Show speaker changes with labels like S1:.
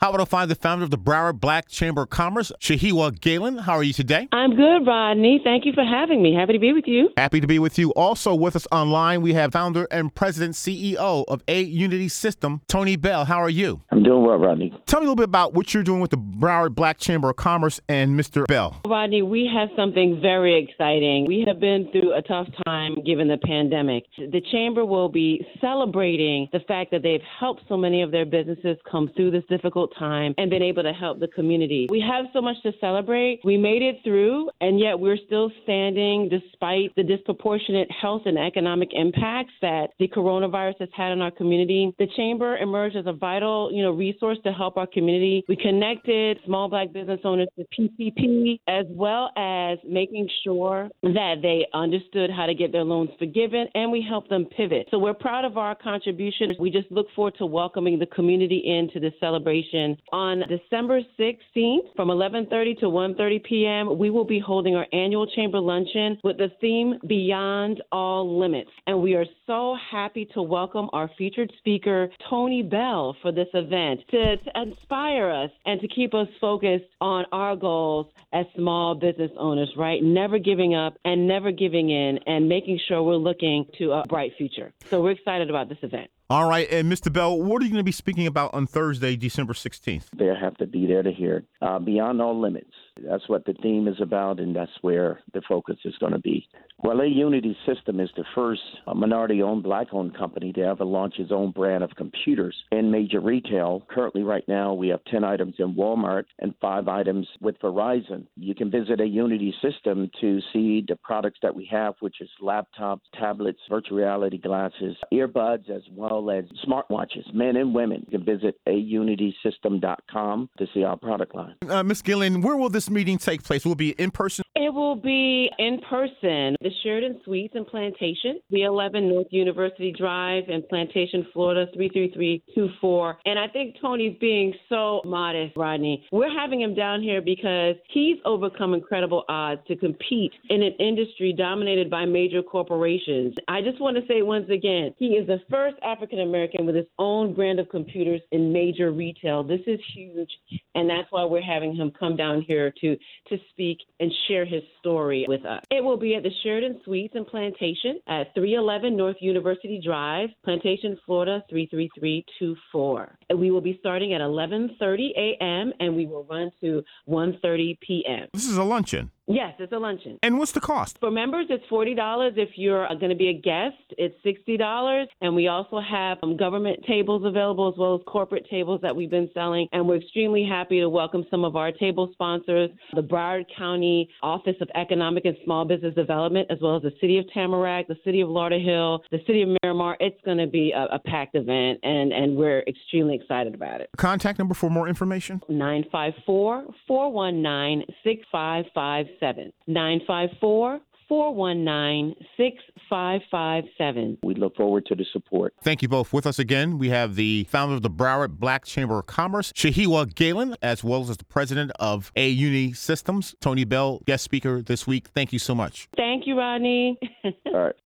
S1: How about I find the founder of the Broward Black Chamber of Commerce, Shahiwa Gelin? How are you today?
S2: I'm good, Rodney. Thank you for having me. Happy to be with you.
S1: Happy to be with you. Also with us online, we have founder and president CEO of A Unity System, Tonee Bell. How are you?
S3: I'm doing well, Rodney.
S1: Tell me a little bit about what you're doing with the Broward Black Chamber of Commerce and Mr. Bell.
S2: Rodney, we have something very exciting. We have been through a tough time given the pandemic. The Chamber will be celebrating the fact that they've helped so many of their businesses come through this difficult time and been able to help the community. We have so much to celebrate. We made it through, and yet we're still standing despite the disproportionate health and economic impacts that the coronavirus has had on our community. The Chamber emerged as a vital, you know, resource to help our community. We connected small black business owners to PPP as well as making sure that they understood how to get their loans forgiven and we helped them pivot. So we're proud of our contribution. We just look forward to welcoming the community into the celebration on December 16th from 11:30 to 1:30 p.m. We will be holding our annual chamber luncheon with the theme Beyond All Limits. And we are so happy to welcome our featured speaker Tonee Bell for this event to, to inspire us and to keep us focused on our goals as small business owners, right? Never giving up and never giving in and making sure we're looking to a bright future. So we're excited about this event.
S1: All right, and Mr. Bell, what are you going to be speaking about on Thursday, December 16th?
S3: They have to be there to hear. Uh, Beyond All Limits. That's what the theme is about, and that's where the focus is going to be. Well, A Unity System is the first minority owned, black owned company to ever launch its own brand of computers in major retail. Currently, right now, we have 10 items in Walmart and five items with Verizon. You can visit A Unity System to see the products that we have, which is laptops, tablets, virtual reality glasses, earbuds, as well as smartwatches, men and women. You can visit aunitysystem.com to see our product line.
S1: Uh, Ms. Gelin, where will this meeting take place? Will it be in person?
S2: It will be in person, the Sheraton Suites in Plantation, 311 North University Drive in Plantation, Florida, 33324. And I think Tonee's being so modest, Rodney. We're having him down here because he's overcome incredible odds to compete in an industry dominated by major corporations. I just want to say once again, he is the first African American with his own brand of computers in major retail. This is huge, and that's why we're having him come down here to to speak and share his story with us. It will be at the Sheraton Suites and Plantation at 311 North University Drive, Plantation, Florida 33324. And we will be starting at 11:30 a.m. and we will run to 1:30 p.m.
S1: This is a luncheon.
S2: Yes, it's a luncheon.
S1: And what's the cost?
S2: For members, it's forty dollars. If you're going to be a guest, it's sixty dollars. And we also have um, government tables available as well as corporate tables that we've been selling. And we're extremely happy to welcome some of our table sponsors: the Broward County Office of Economic and Small Business Development, as well as the City of Tamarac, the City of Lauderhill, the City of Miramar. It's going to be a, a packed event, and and we're extremely excited about it.
S1: Contact number for more information:
S2: 954 419 6557. 954 419 6557.
S3: We look forward to the support.
S1: Thank you both. With us again, we have the founder of the Broward Black Chamber of Commerce, Shahiwa Gelin, as well as the president of A Unity Systems, Tonee Bell, guest speaker this week. Thank you so much.
S2: Thank you, Rodney.
S3: All right.